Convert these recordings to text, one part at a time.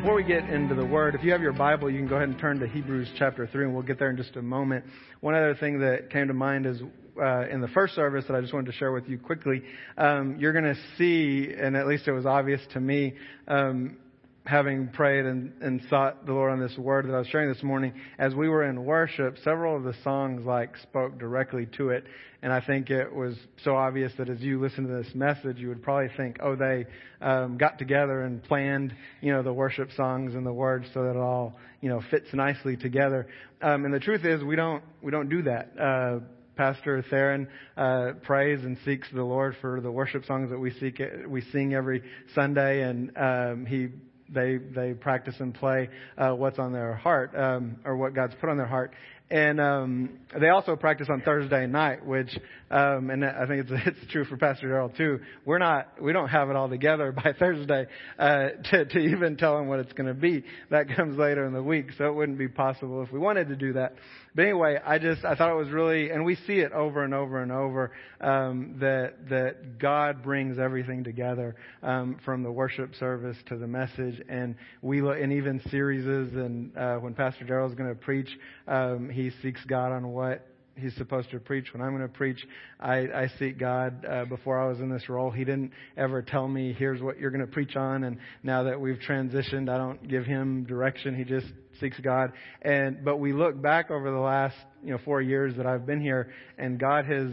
before we get into the word, if you have your Bible, you can go ahead and turn to Hebrews chapter 3, and we'll get there in just a moment. One other thing that came to mind is uh, in the first service that I just wanted to share with you quickly. Um, you're going to see, and at least it was obvious to me, um, having prayed and, and sought the Lord on this word that I was sharing this morning, as we were in worship, several of the songs like spoke directly to it. And I think it was so obvious that as you listen to this message, you would probably think, oh, they um, got together and planned, you know, the worship songs and the words so that it all, you know, fits nicely together. Um, and the truth is, we don't we don't do that. Uh, Pastor Theron uh, prays and seeks the Lord for the worship songs that we seek we sing every Sunday, and um, he they they practice and play uh, what's on their heart um, or what God's put on their heart. And um, they also practice on Thursday night, which, um, and I think it's, it's true for Pastor Darrell too. We're not, we don't have it all together by Thursday uh, to, to even tell them what it's going to be. That comes later in the week, so it wouldn't be possible if we wanted to do that. But anyway, I just I thought it was really, and we see it over and over and over um, that that God brings everything together um, from the worship service to the message, and we look, and even series and uh, when Pastor Darrell is going to preach, um, he seeks God on what he's supposed to preach. When I'm going to preach, I, I seek God. Uh, before I was in this role, he didn't ever tell me, "Here's what you're going to preach on." And now that we've transitioned, I don't give him direction. He just seeks God. And but we look back over the last you know four years that I've been here, and God has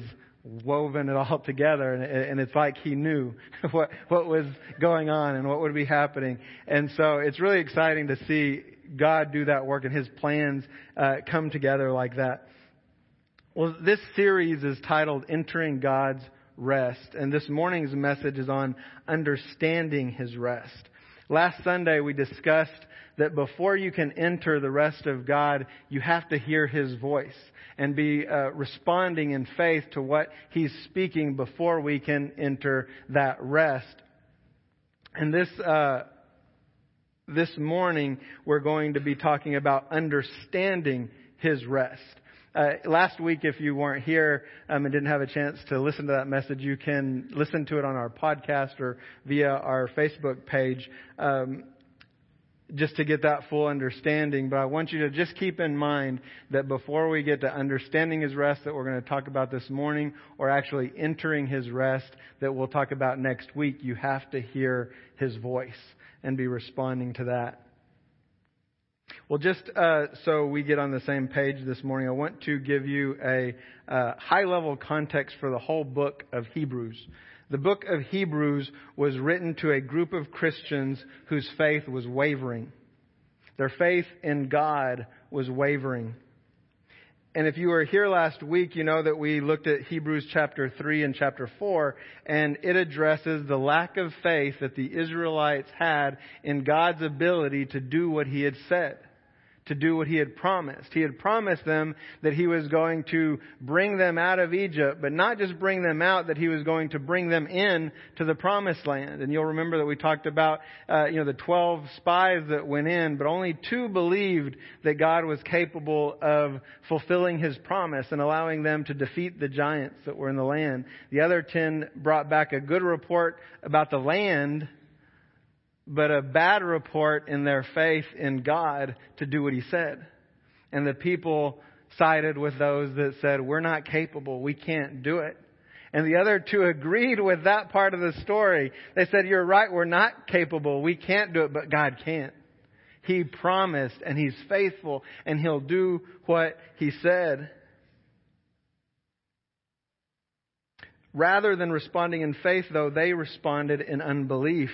woven it all together and, and it's like he knew what what was going on and what would be happening and so it's really exciting to see God do that work and his plans uh, come together like that well, this series is titled Entering God's Rest, and this morning's message is on understanding His rest. Last Sunday we discussed that before you can enter the rest of God, you have to hear His voice and be uh, responding in faith to what He's speaking before we can enter that rest. And this, uh, this morning we're going to be talking about understanding His rest. Uh, last week, if you weren't here um, and didn't have a chance to listen to that message, you can listen to it on our podcast or via our Facebook page. Um, just to get that full understanding, but I want you to just keep in mind that before we get to understanding His rest that we're going to talk about this morning, or actually entering His rest that we'll talk about next week, you have to hear His voice and be responding to that. Well, just uh, so we get on the same page this morning, I want to give you a uh, high level context for the whole book of Hebrews. The book of Hebrews was written to a group of Christians whose faith was wavering. Their faith in God was wavering. And if you were here last week, you know that we looked at Hebrews chapter 3 and chapter 4, and it addresses the lack of faith that the Israelites had in God's ability to do what He had said to do what he had promised. He had promised them that he was going to bring them out of Egypt, but not just bring them out, that he was going to bring them in to the promised land. And you'll remember that we talked about, uh, you know, the 12 spies that went in, but only two believed that God was capable of fulfilling his promise and allowing them to defeat the giants that were in the land. The other 10 brought back a good report about the land, but a bad report in their faith in God to do what he said. And the people sided with those that said, we're not capable, we can't do it. And the other two agreed with that part of the story. They said, you're right, we're not capable, we can't do it, but God can't. He promised and He's faithful and He'll do what He said. Rather than responding in faith, though, they responded in unbelief.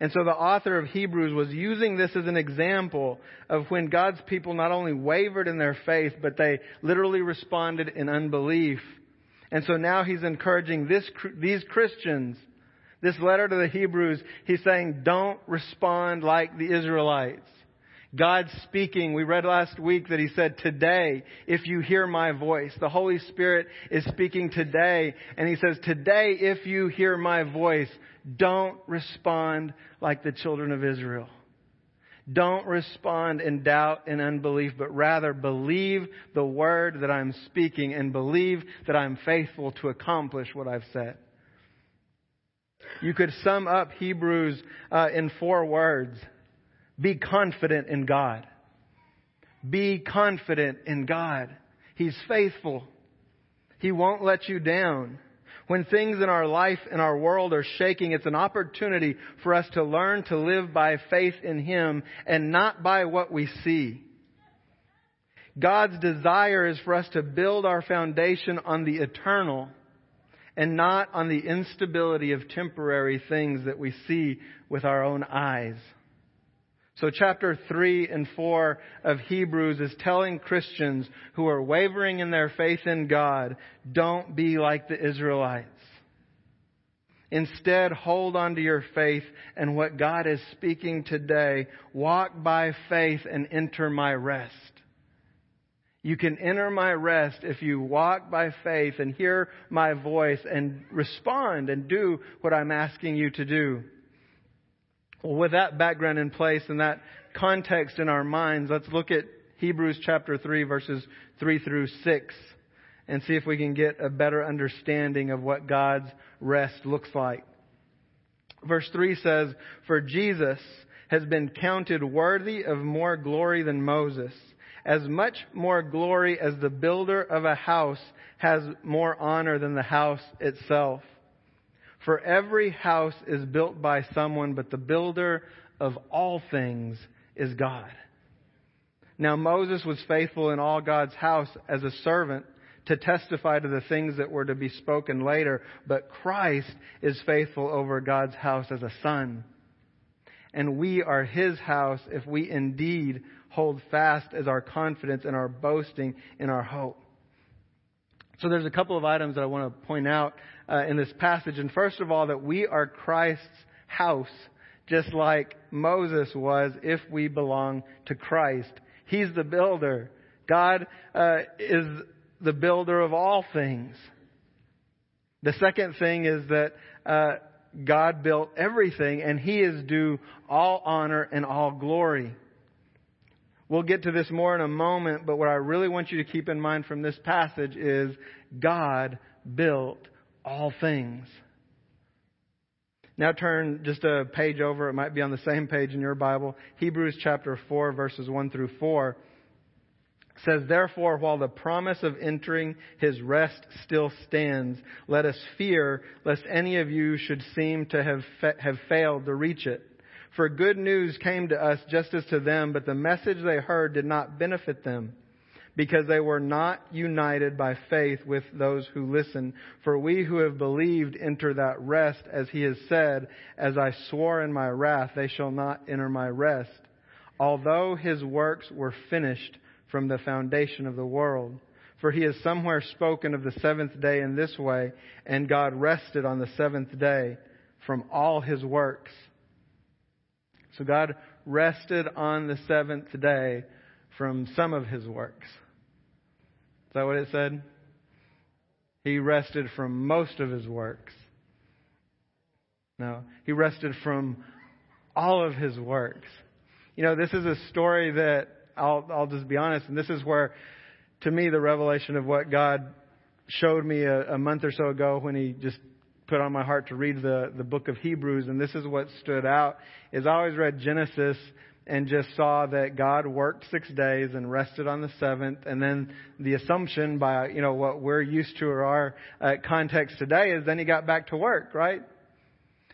And so the author of Hebrews was using this as an example of when God's people not only wavered in their faith, but they literally responded in unbelief. And so now he's encouraging this, these Christians, this letter to the Hebrews, he's saying, don't respond like the Israelites. God's speaking. We read last week that He said, Today, if you hear my voice, the Holy Spirit is speaking today. And He says, Today, if you hear my voice, don't respond like the children of Israel. Don't respond in doubt and unbelief, but rather believe the word that I'm speaking and believe that I'm faithful to accomplish what I've said. You could sum up Hebrews uh, in four words Be confident in God. Be confident in God. He's faithful. He won't let you down. When things in our life and our world are shaking, it's an opportunity for us to learn to live by faith in Him and not by what we see. God's desire is for us to build our foundation on the eternal and not on the instability of temporary things that we see with our own eyes. So chapter 3 and 4 of Hebrews is telling Christians who are wavering in their faith in God, don't be like the Israelites. Instead, hold on to your faith and what God is speaking today. Walk by faith and enter my rest. You can enter my rest if you walk by faith and hear my voice and respond and do what I'm asking you to do. Well, with that background in place and that context in our minds, let's look at Hebrews chapter 3 verses 3 through 6 and see if we can get a better understanding of what God's rest looks like. Verse 3 says, For Jesus has been counted worthy of more glory than Moses as much more glory as the builder of a house has more honor than the house itself. For every house is built by someone, but the builder of all things is God. Now Moses was faithful in all God's house as a servant to testify to the things that were to be spoken later, but Christ is faithful over God's house as a son. And we are his house if we indeed hold fast as our confidence and our boasting in our hope. So there's a couple of items that I want to point out uh, in this passage. And first of all, that we are Christ's house, just like Moses was if we belong to Christ. He's the builder. God uh, is the builder of all things. The second thing is that uh, God built everything, and He is due all honor and all glory. We'll get to this more in a moment, but what I really want you to keep in mind from this passage is God built all things. Now turn just a page over. It might be on the same page in your Bible. Hebrews chapter 4 verses 1 through 4 says, Therefore, while the promise of entering his rest still stands, let us fear lest any of you should seem to have, fa- have failed to reach it. For good news came to us just as to them, but the message they heard did not benefit them because they were not united by faith with those who listen. For we who have believed enter that rest, as he has said, As I swore in my wrath, they shall not enter my rest. Although his works were finished from the foundation of the world. For he has somewhere spoken of the seventh day in this way, and God rested on the seventh day from all his works. So God rested on the seventh day from some of his works. Is that what it said? He rested from most of his works. No, he rested from all of his works. You know, this is a story that I'll, I'll just be honest, and this is where, to me, the revelation of what God showed me a, a month or so ago when he just put on my heart to read the, the book of Hebrews, and this is what stood out, is I always read Genesis and just saw that God worked six days and rested on the seventh, and then the assumption by, you know, what we're used to or our uh, context today is then he got back to work, right?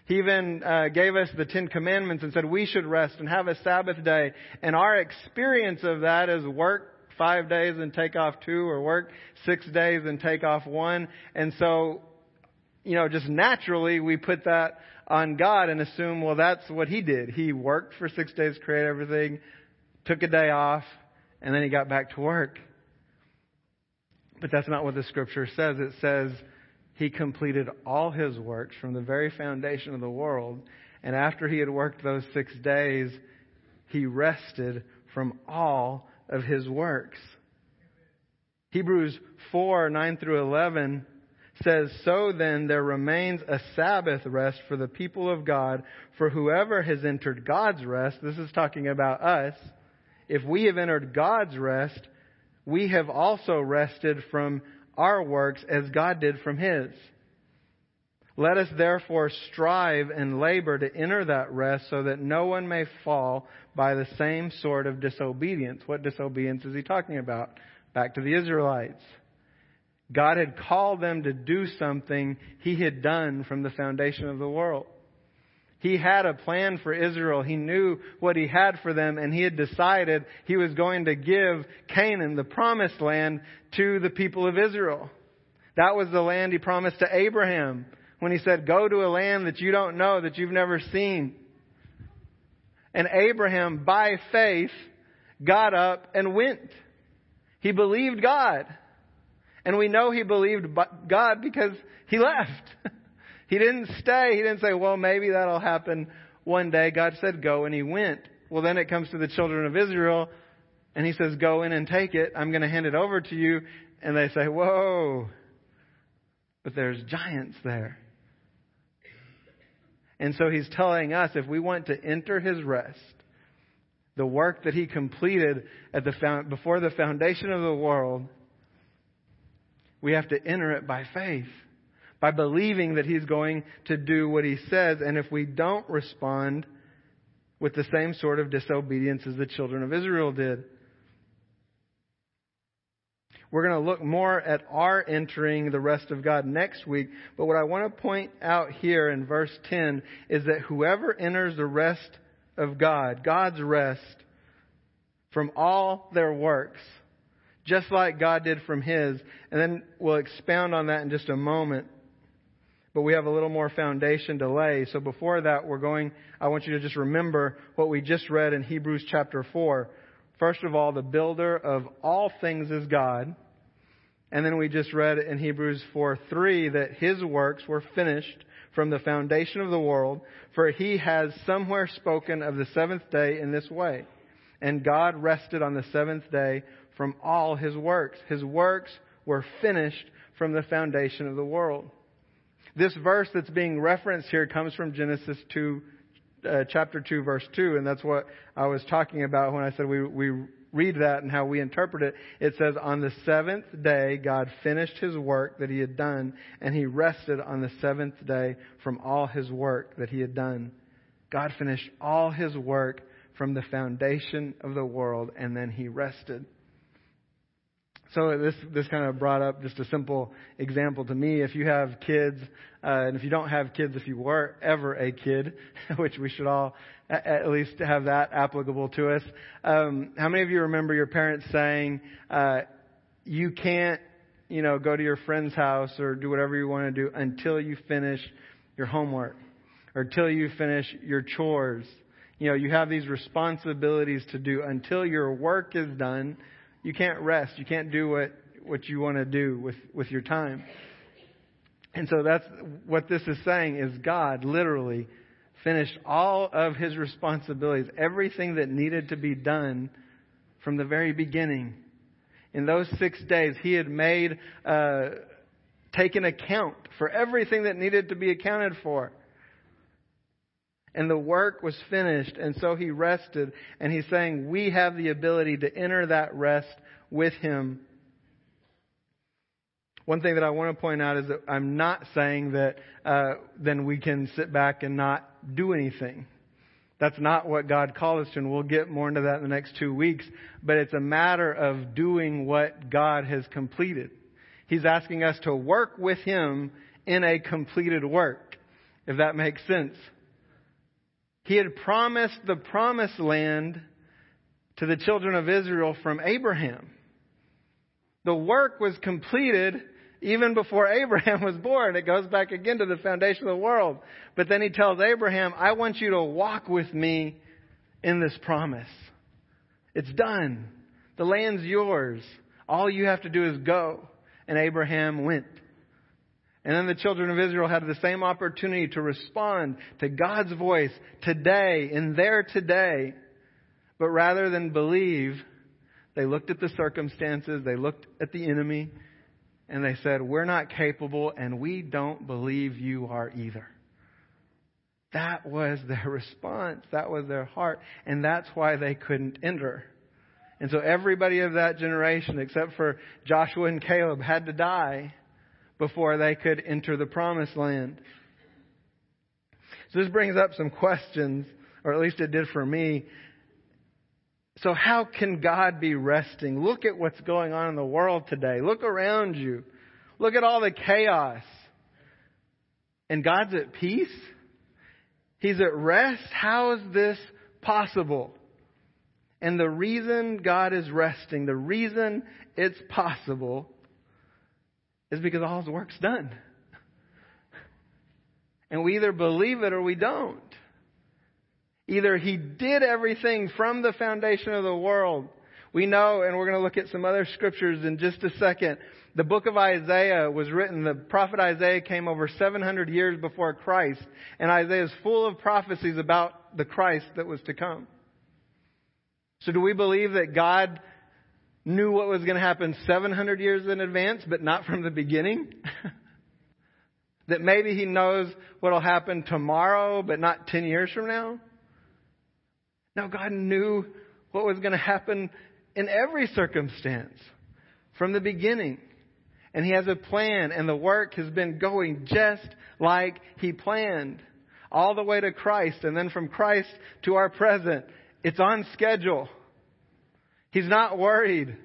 He even uh, gave us the Ten Commandments and said we should rest and have a Sabbath day. And our experience of that is work five days and take off two, or work six days and take off one. And so you know, just naturally we put that on God and assume, well, that's what he did. He worked for six days, created everything, took a day off, and then he got back to work. But that's not what the scripture says. It says he completed all his works from the very foundation of the world. And after he had worked those six days, he rested from all of his works. Hebrews 4, 9 through 11 says, So then there remains a Sabbath rest for the people of God, for whoever has entered God's rest, this is talking about us, if we have entered God's rest, we have also rested from our works as God did from His. Let us therefore strive and labor to enter that rest so that no one may fall by the same sort of disobedience. What disobedience is he talking about? Back to the Israelites. God had called them to do something he had done from the foundation of the world. He had a plan for Israel. He knew what he had for them, and he had decided he was going to give Canaan, the promised land, to the people of Israel. That was the land he promised to Abraham when he said, Go to a land that you don't know, that you've never seen. And Abraham, by faith, got up and went. He believed God. And we know he believed God because he left. he didn't stay. He didn't say, well, maybe that'll happen one day. God said, go, and he went. Well, then it comes to the children of Israel, and he says, go in and take it. I'm going to hand it over to you. And they say, whoa. But there's giants there. And so he's telling us if we want to enter his rest, the work that he completed at the, before the foundation of the world, we have to enter it by faith, by believing that He's going to do what He says. And if we don't respond with the same sort of disobedience as the children of Israel did, we're going to look more at our entering the rest of God next week. But what I want to point out here in verse 10 is that whoever enters the rest of God, God's rest, from all their works, just like God did from His. And then we'll expound on that in just a moment. But we have a little more foundation to lay. So before that, we're going, I want you to just remember what we just read in Hebrews chapter 4. First of all, the builder of all things is God. And then we just read in Hebrews 4 3 that his works were finished from the foundation of the world, for he has somewhere spoken of the seventh day in this way. And God rested on the seventh day from all his works. His works were finished from the foundation of the world. This verse that's being referenced here comes from Genesis 2, uh, chapter 2, verse 2, and that's what I was talking about when I said we, we read that and how we interpret it. It says, On the seventh day, God finished his work that he had done, and he rested on the seventh day from all his work that he had done. God finished all his work from the foundation of the world, and then he rested. So this this kind of brought up just a simple example to me. If you have kids, uh, and if you don't have kids, if you were ever a kid, which we should all at least have that applicable to us. Um, how many of you remember your parents saying, uh, "You can't, you know, go to your friend's house or do whatever you want to do until you finish your homework or until you finish your chores." You know, you have these responsibilities to do until your work is done you can't rest. You can't do what, what you want to do with, with your time. And so that's what this is saying is God literally finished all of his responsibilities, everything that needed to be done from the very beginning. In those six days, he had made, uh, taken account for everything that needed to be accounted for. And the work was finished, and so he rested. And he's saying we have the ability to enter that rest with him. One thing that I want to point out is that I'm not saying that uh, then we can sit back and not do anything. That's not what God called us to, and we'll get more into that in the next two weeks. But it's a matter of doing what God has completed. He's asking us to work with Him in a completed work, if that makes sense. He had promised the promised land to the children of Israel from Abraham. The work was completed even before Abraham was born. It goes back again to the foundation of the world. But then he tells Abraham, I want you to walk with me in this promise. It's done. The land's yours. All you have to do is go. And Abraham went. And then the children of Israel had the same opportunity to respond to God's voice today, in their today. But rather than believe, they looked at the circumstances, they looked at the enemy, and they said, We're not capable, and we don't believe you are either. That was their response. That was their heart. And that's why they couldn't enter. And so everybody of that generation, except for Joshua and Caleb, had to die before they could enter the promised land. So this brings up some questions, or at least it did for me. So how can God be resting? Look at what's going on in the world today. Look around you. Look at all the chaos. And God's at peace? He's at rest? How is this possible? And the reason God is resting, the reason it's possible, is because all his work's done. And we either believe it or we don't. Either he did everything from the foundation of the world. We know, and we're going to look at some other scriptures in just a second. The book of Isaiah was written, the prophet Isaiah came over 700 years before Christ, and Isaiah is full of prophecies about the Christ that was to come. So do we believe that God knew what was going to happen 700 years in advance, but not from the beginning? that maybe he knows what will happen tomorrow, but not 10 years from now? No, God knew what was going to happen in every circumstance from the beginning. And He has a plan, and the work has been going just like He planned. All the way to Christ, and then from Christ to our present. It's on schedule. He's not worried.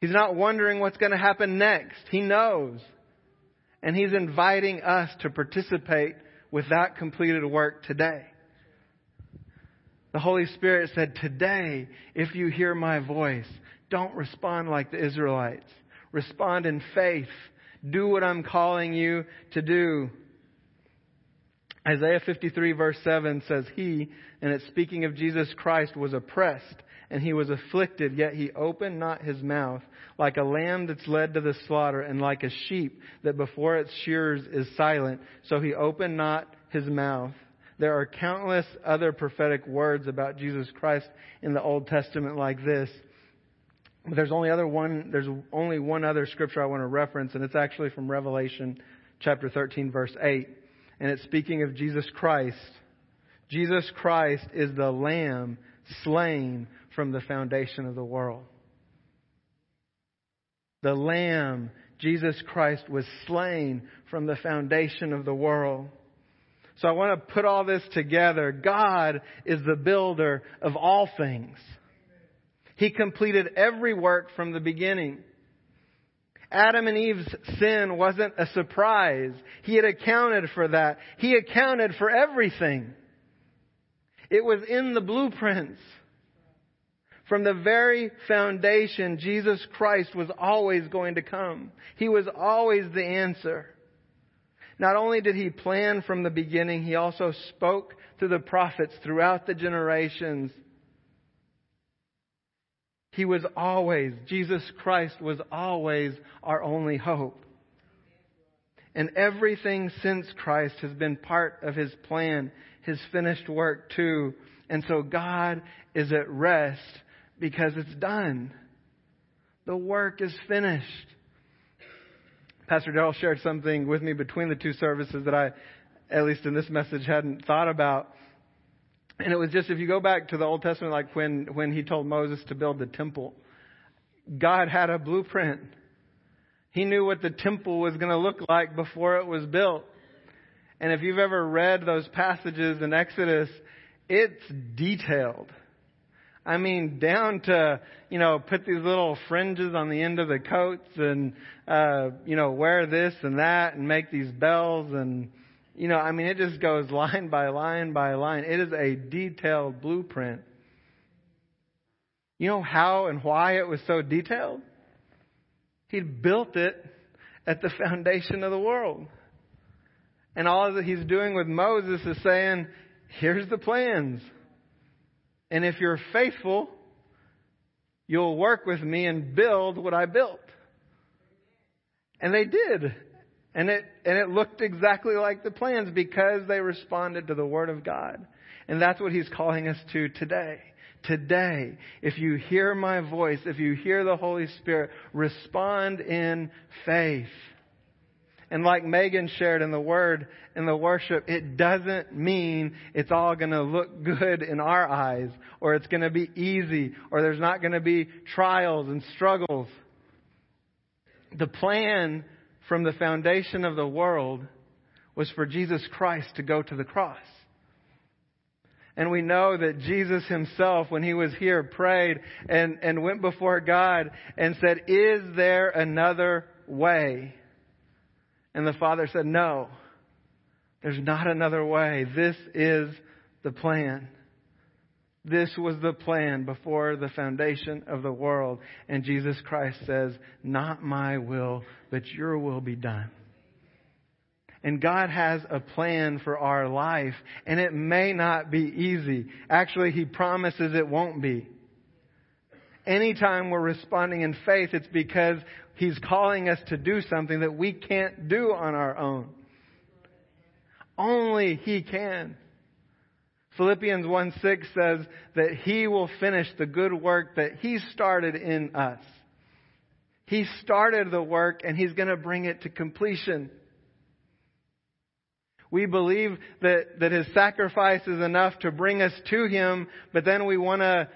He's not wondering what's going to happen next. He knows. And He's inviting us to participate with that completed work today. The Holy Spirit said, Today, if you hear my voice, don't respond like the Israelites. Respond in faith. Do what I'm calling you to do. Isaiah 53 verse 7 says, He, and it's speaking of Jesus Christ, was oppressed and he was afflicted, yet he opened not his mouth, like a lamb that's led to the slaughter, and like a sheep that before its shearers is silent, so he opened not his mouth. There are countless other prophetic words about Jesus Christ in the Old Testament like this. But there's only other one there's only one other scripture I want to reference and it's actually from Revelation chapter 13 verse 8 and it's speaking of Jesus Christ. Jesus Christ is the lamb slain from the foundation of the world. The lamb Jesus Christ was slain from the foundation of the world. So I want to put all this together. God is the builder of all things. He completed every work from the beginning. Adam and Eve's sin wasn't a surprise. He had accounted for that. He accounted for everything. It was in the blueprints. From the very foundation, Jesus Christ was always going to come. He was always the answer. Not only did he plan from the beginning, he also spoke to the prophets throughout the generations. He was always, Jesus Christ was always our only hope. And everything since Christ has been part of his plan, his finished work too. And so God is at rest because it's done. The work is finished. Pastor Darrell shared something with me between the two services that I, at least in this message, hadn't thought about. And it was just if you go back to the Old Testament, like when, when he told Moses to build the temple, God had a blueprint. He knew what the temple was going to look like before it was built. And if you've ever read those passages in Exodus, it's detailed. I mean, down to, you know, put these little fringes on the end of the coats and, uh, you know, wear this and that and make these bells and, you know, I mean, it just goes line by line by line. It is a detailed blueprint. You know how and why it was so detailed? He built it at the foundation of the world. And all that he's doing with Moses is saying, here's the plans. And if you're faithful, you'll work with me and build what I built. And they did. And it, and it looked exactly like the plans because they responded to the Word of God. And that's what He's calling us to today. Today, if you hear my voice, if you hear the Holy Spirit, respond in faith. And like Megan shared in the word, in the worship, it doesn't mean it's all going to look good in our eyes, or it's going to be easy, or there's not going to be trials and struggles. The plan from the foundation of the world was for Jesus Christ to go to the cross. And we know that Jesus himself, when he was here, prayed and, and went before God and said, Is there another way? And the Father said, No, there's not another way. This is the plan. This was the plan before the foundation of the world. And Jesus Christ says, Not my will, but your will be done. And God has a plan for our life, and it may not be easy. Actually, He promises it won't be. Anytime we're responding in faith, it's because He's calling us to do something that we can't do on our own. Only He can. Philippians 1 6 says that He will finish the good work that He started in us. He started the work and He's going to bring it to completion. We believe that, that His sacrifice is enough to bring us to Him, but then we want to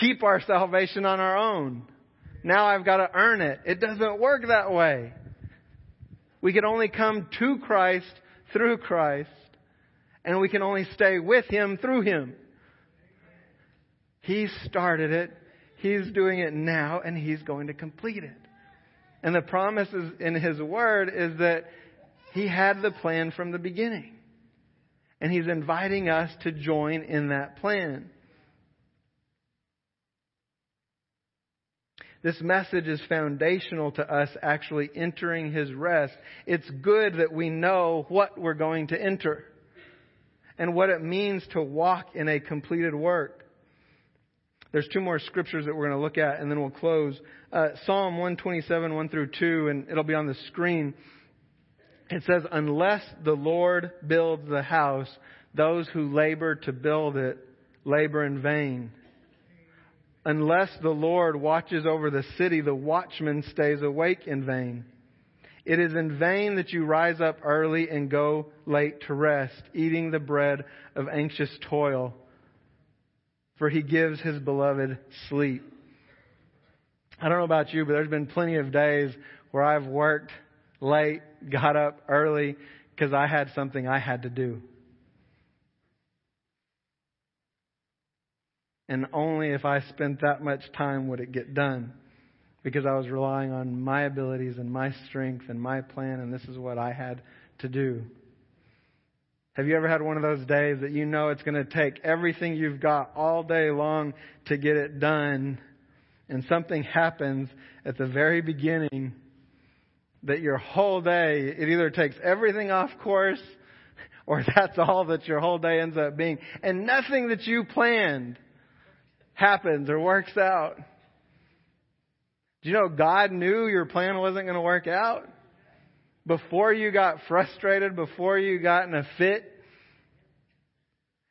keep our salvation on our own. Now I've got to earn it. It doesn't work that way. We can only come to Christ through Christ, and we can only stay with Him through Him. He started it. He's doing it now, and He's going to complete it. And the promise in His Word is that he had the plan from the beginning. And He's inviting us to join in that plan. This message is foundational to us actually entering His rest. It's good that we know what we're going to enter and what it means to walk in a completed work. There's two more scriptures that we're going to look at, and then we'll close. Uh, Psalm 127, 1 through 2, and it'll be on the screen. It says, Unless the Lord builds the house, those who labor to build it labor in vain. Unless the Lord watches over the city, the watchman stays awake in vain. It is in vain that you rise up early and go late to rest, eating the bread of anxious toil, for he gives his beloved sleep. I don't know about you, but there's been plenty of days where I've worked late, got up early because I had something I had to do. And only if I spent that much time would it get done. Because I was relying on my abilities and my strength and my plan, and this is what I had to do. Have you ever had one of those days that you know it's going to take everything you've got all day long to get it done, and something happens at the very beginning that your whole day, it either takes everything off course or that's all that your whole day ends up being. And nothing that you planned happens or works out. Do you know God knew your plan wasn't going to work out? Before you got frustrated, before you got in a fit.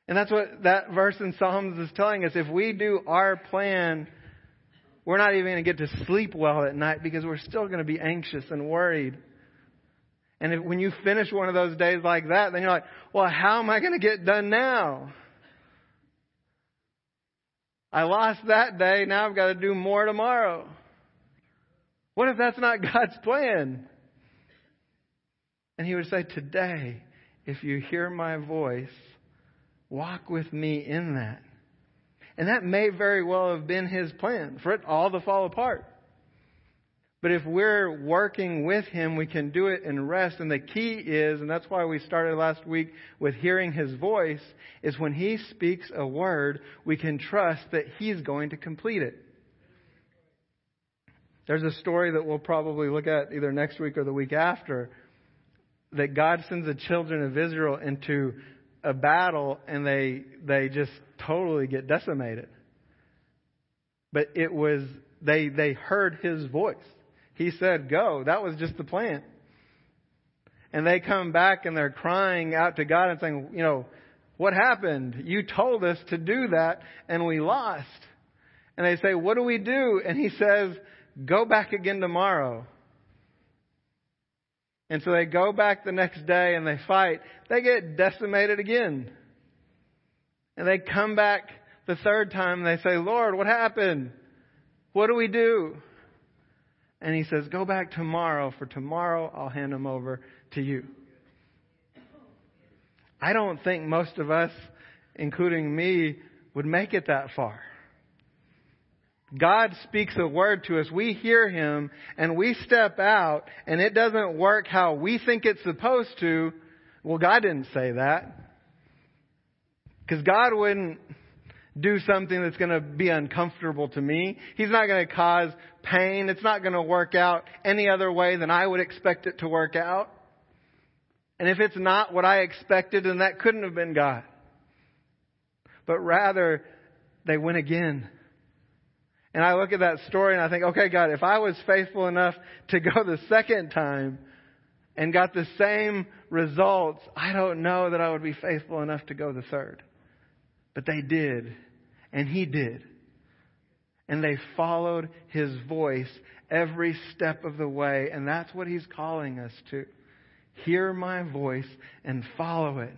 And that's what that verse in Psalms is telling us. If we do our plan we're not even going to get to sleep well at night because we're still going to be anxious and worried. And if, when you finish one of those days like that, then you're like, well, how am I going to get done now? I lost that day, now I've got to do more tomorrow. What if that's not God's plan? And he would say, Today, if you hear my voice, walk with me in that. And that may very well have been his plan for it all to fall apart. But if we're working with him, we can do it in rest. And the key is, and that's why we started last week with hearing his voice, is when he speaks a word, we can trust that he's going to complete it. There's a story that we'll probably look at either next week or the week after that God sends the children of Israel into a battle and they they just totally get decimated. But it was they they heard his voice. He said, "Go." That was just the plan. And they come back and they're crying out to God and saying, "You know, what happened? You told us to do that and we lost." And they say, "What do we do?" And he says, "Go back again tomorrow." And so they go back the next day and they fight. They get decimated again. And they come back the third time and they say, Lord, what happened? What do we do? And he says, Go back tomorrow, for tomorrow I'll hand them over to you. I don't think most of us, including me, would make it that far. God speaks a word to us, we hear Him, and we step out, and it doesn't work how we think it's supposed to. Well, God didn't say that. Because God wouldn't do something that's going to be uncomfortable to me. He's not going to cause pain. It's not going to work out any other way than I would expect it to work out. And if it's not what I expected, then that couldn't have been God. But rather, they went again. And I look at that story and I think, okay, God, if I was faithful enough to go the second time and got the same results, I don't know that I would be faithful enough to go the third. But they did. And he did. And they followed his voice every step of the way. And that's what he's calling us to. Hear my voice and follow it.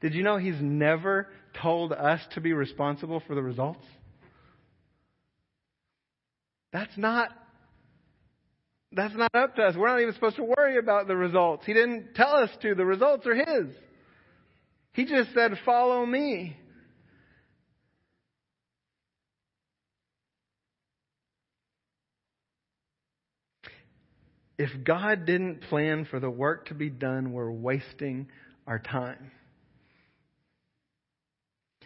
Did you know he's never told us to be responsible for the results? That's not that's not up to us. We're not even supposed to worry about the results. He didn't tell us to. The results are his. He just said, "Follow me." If God didn't plan for the work to be done, we're wasting our time.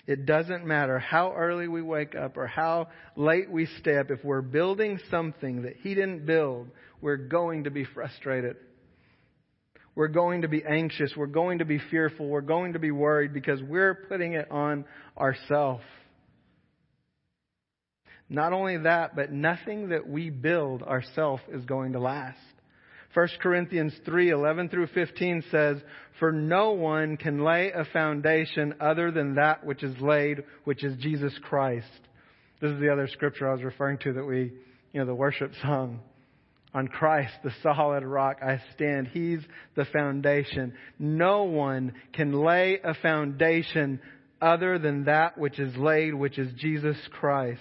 It doesn't matter how early we wake up or how late we stay up. If we're building something that He didn't build, we're going to be frustrated. We're going to be anxious. We're going to be fearful. We're going to be worried because we're putting it on ourselves. Not only that, but nothing that we build ourselves is going to last. 1 Corinthians 3, 11 through 15 says, For no one can lay a foundation other than that which is laid, which is Jesus Christ. This is the other scripture I was referring to that we, you know, the worship song. On Christ, the solid rock, I stand. He's the foundation. No one can lay a foundation other than that which is laid, which is Jesus Christ.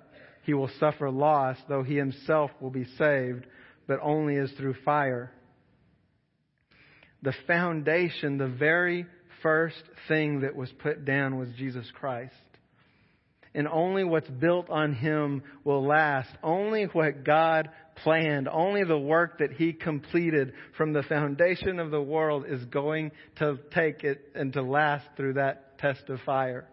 he will suffer loss, though he himself will be saved, but only as through fire. The foundation, the very first thing that was put down was Jesus Christ. And only what's built on him will last. Only what God planned, only the work that he completed from the foundation of the world is going to take it and to last through that test of fire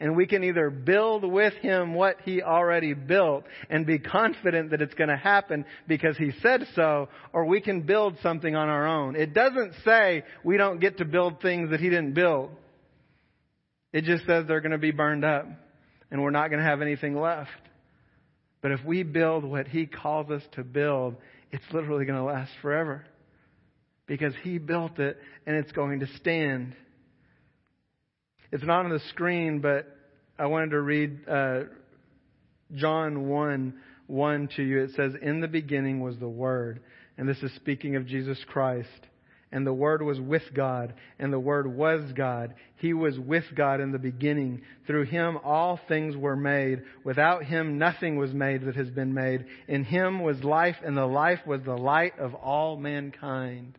and we can either build with him what he already built and be confident that it's going to happen because he said so, or we can build something on our own. It doesn't say we don't get to build things that he didn't build. It just says they're going to be burned up and we're not going to have anything left. But if we build what he calls us to build, it's literally going to last forever because he built it and it's going to stand. It's not on the screen, but I wanted to read uh, John 1 1 to you. It says, In the beginning was the Word. And this is speaking of Jesus Christ. And the Word was with God, and the Word was God. He was with God in the beginning. Through Him all things were made. Without Him nothing was made that has been made. In Him was life, and the life was the light of all mankind.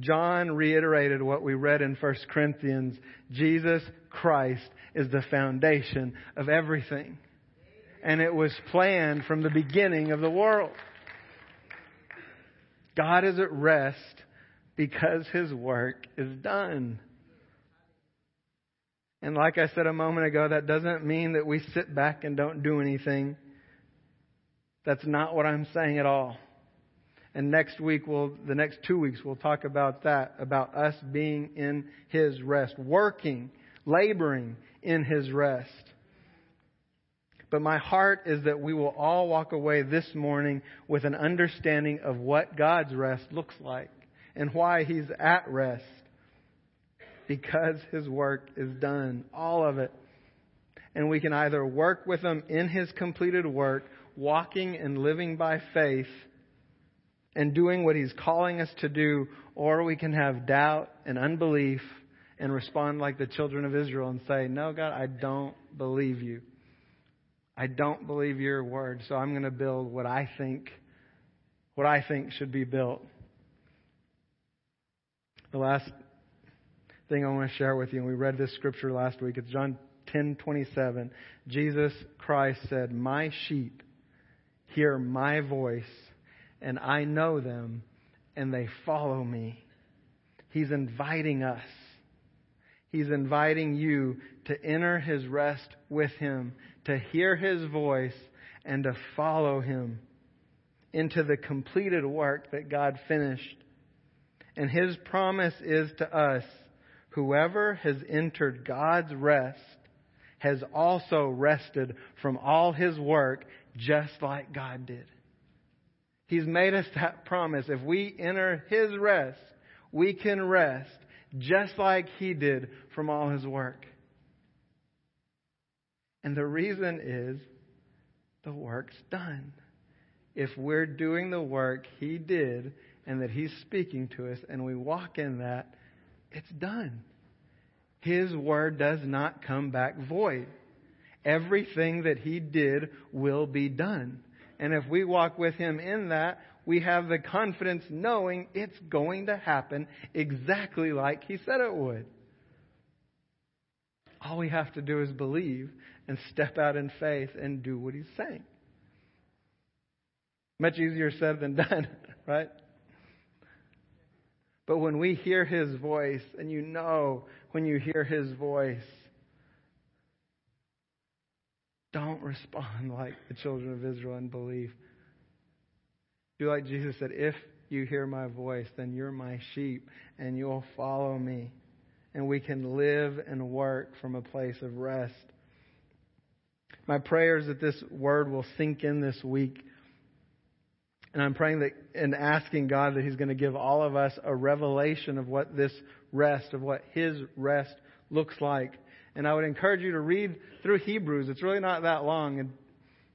John reiterated what we read in 1 Corinthians. Jesus Christ is the foundation of everything. And it was planned from the beginning of the world. God is at rest because his work is done. And like I said a moment ago, that doesn't mean that we sit back and don't do anything. That's not what I'm saying at all. And next week, we'll, the next two weeks, we'll talk about that, about us being in His rest, working, laboring in His rest. But my heart is that we will all walk away this morning with an understanding of what God's rest looks like and why He's at rest. because his work is done. All of it. And we can either work with him in his completed work, walking and living by faith, and doing what he's calling us to do, or we can have doubt and unbelief and respond like the children of Israel and say, No, God, I don't believe you. I don't believe your word, so I'm going to build what I think what I think should be built. The last thing I want to share with you, and we read this scripture last week, it's John 10:27. Jesus Christ said, "My sheep hear my voice, and I know them, and they follow me." He's inviting us. He's inviting you to enter his rest with him, to hear his voice, and to follow him into the completed work that God finished. And his promise is to us whoever has entered God's rest has also rested from all his work just like God did. He's made us that promise. If we enter his rest, we can rest just like he did from all his work. And the reason is the work's done if we're doing the work He did and that He's speaking to us and we walk in that, it's done. His word does not come back void. Everything that He did will be done. And if we walk with Him in that, we have the confidence knowing it's going to happen exactly like He said it would. All we have to do is believe and step out in faith and do what He's saying. Much easier said than done, right? But when we hear his voice, and you know when you hear his voice, don't respond like the children of Israel and believe. Do like Jesus said, if you hear my voice, then you're my sheep and you'll follow me. And we can live and work from a place of rest. My prayer is that this word will sink in this week and I'm praying that and asking God that He's going to give all of us a revelation of what this rest, of what His rest looks like. And I would encourage you to read through Hebrews. It's really not that long. It'd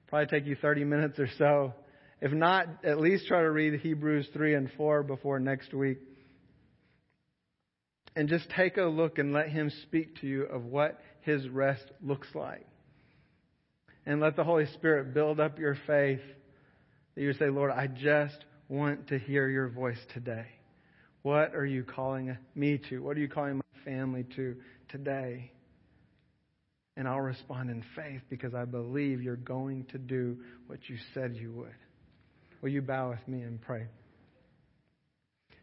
probably take you 30 minutes or so. If not, at least try to read Hebrews 3 and 4 before next week. And just take a look and let Him speak to you of what His rest looks like. And let the Holy Spirit build up your faith that you say, Lord, I just want to hear your voice today. What are you calling me to? What are you calling my family to today? And I'll respond in faith because I believe you're going to do what you said you would. Will you bow with me and pray?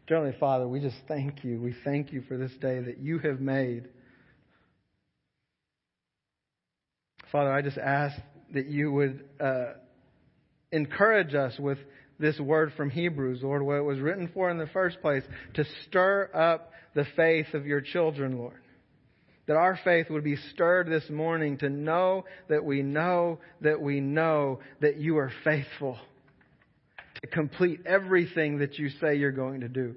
Generally, Father, we just thank you. We thank you for this day that you have made. Father, I just ask that you would uh, encourage us with this word from Hebrews, Lord, what it was written for in the first place, to stir up the faith of your children, Lord. That our faith would be stirred this morning to know that we know that we know that you are faithful to complete everything that you say you're going to do.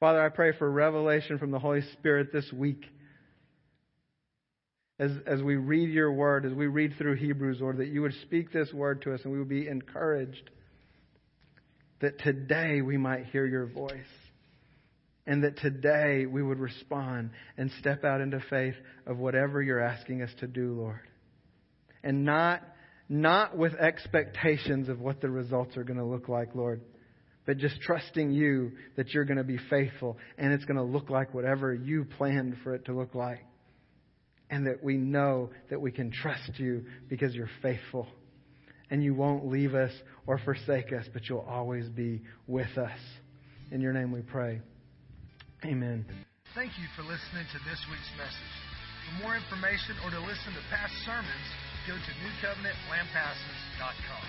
Father, I pray for revelation from the Holy Spirit this week as, as we read your word, as we read through Hebrews, Lord, that you would speak this word to us and we would be encouraged that today we might hear your voice. And that today we would respond and step out into faith of whatever you're asking us to do, Lord. And not, not with expectations of what the results are going to look like, Lord, but just trusting you that you're going to be faithful and it's going to look like whatever you planned for it to look like and that we know that we can trust you because you're faithful. And you won't leave us or forsake us, but you'll always be with us. In your name we pray. Amen. Thank you for listening to this week's message. For more information or to listen to past sermons, go to newcovenantlampasas.com.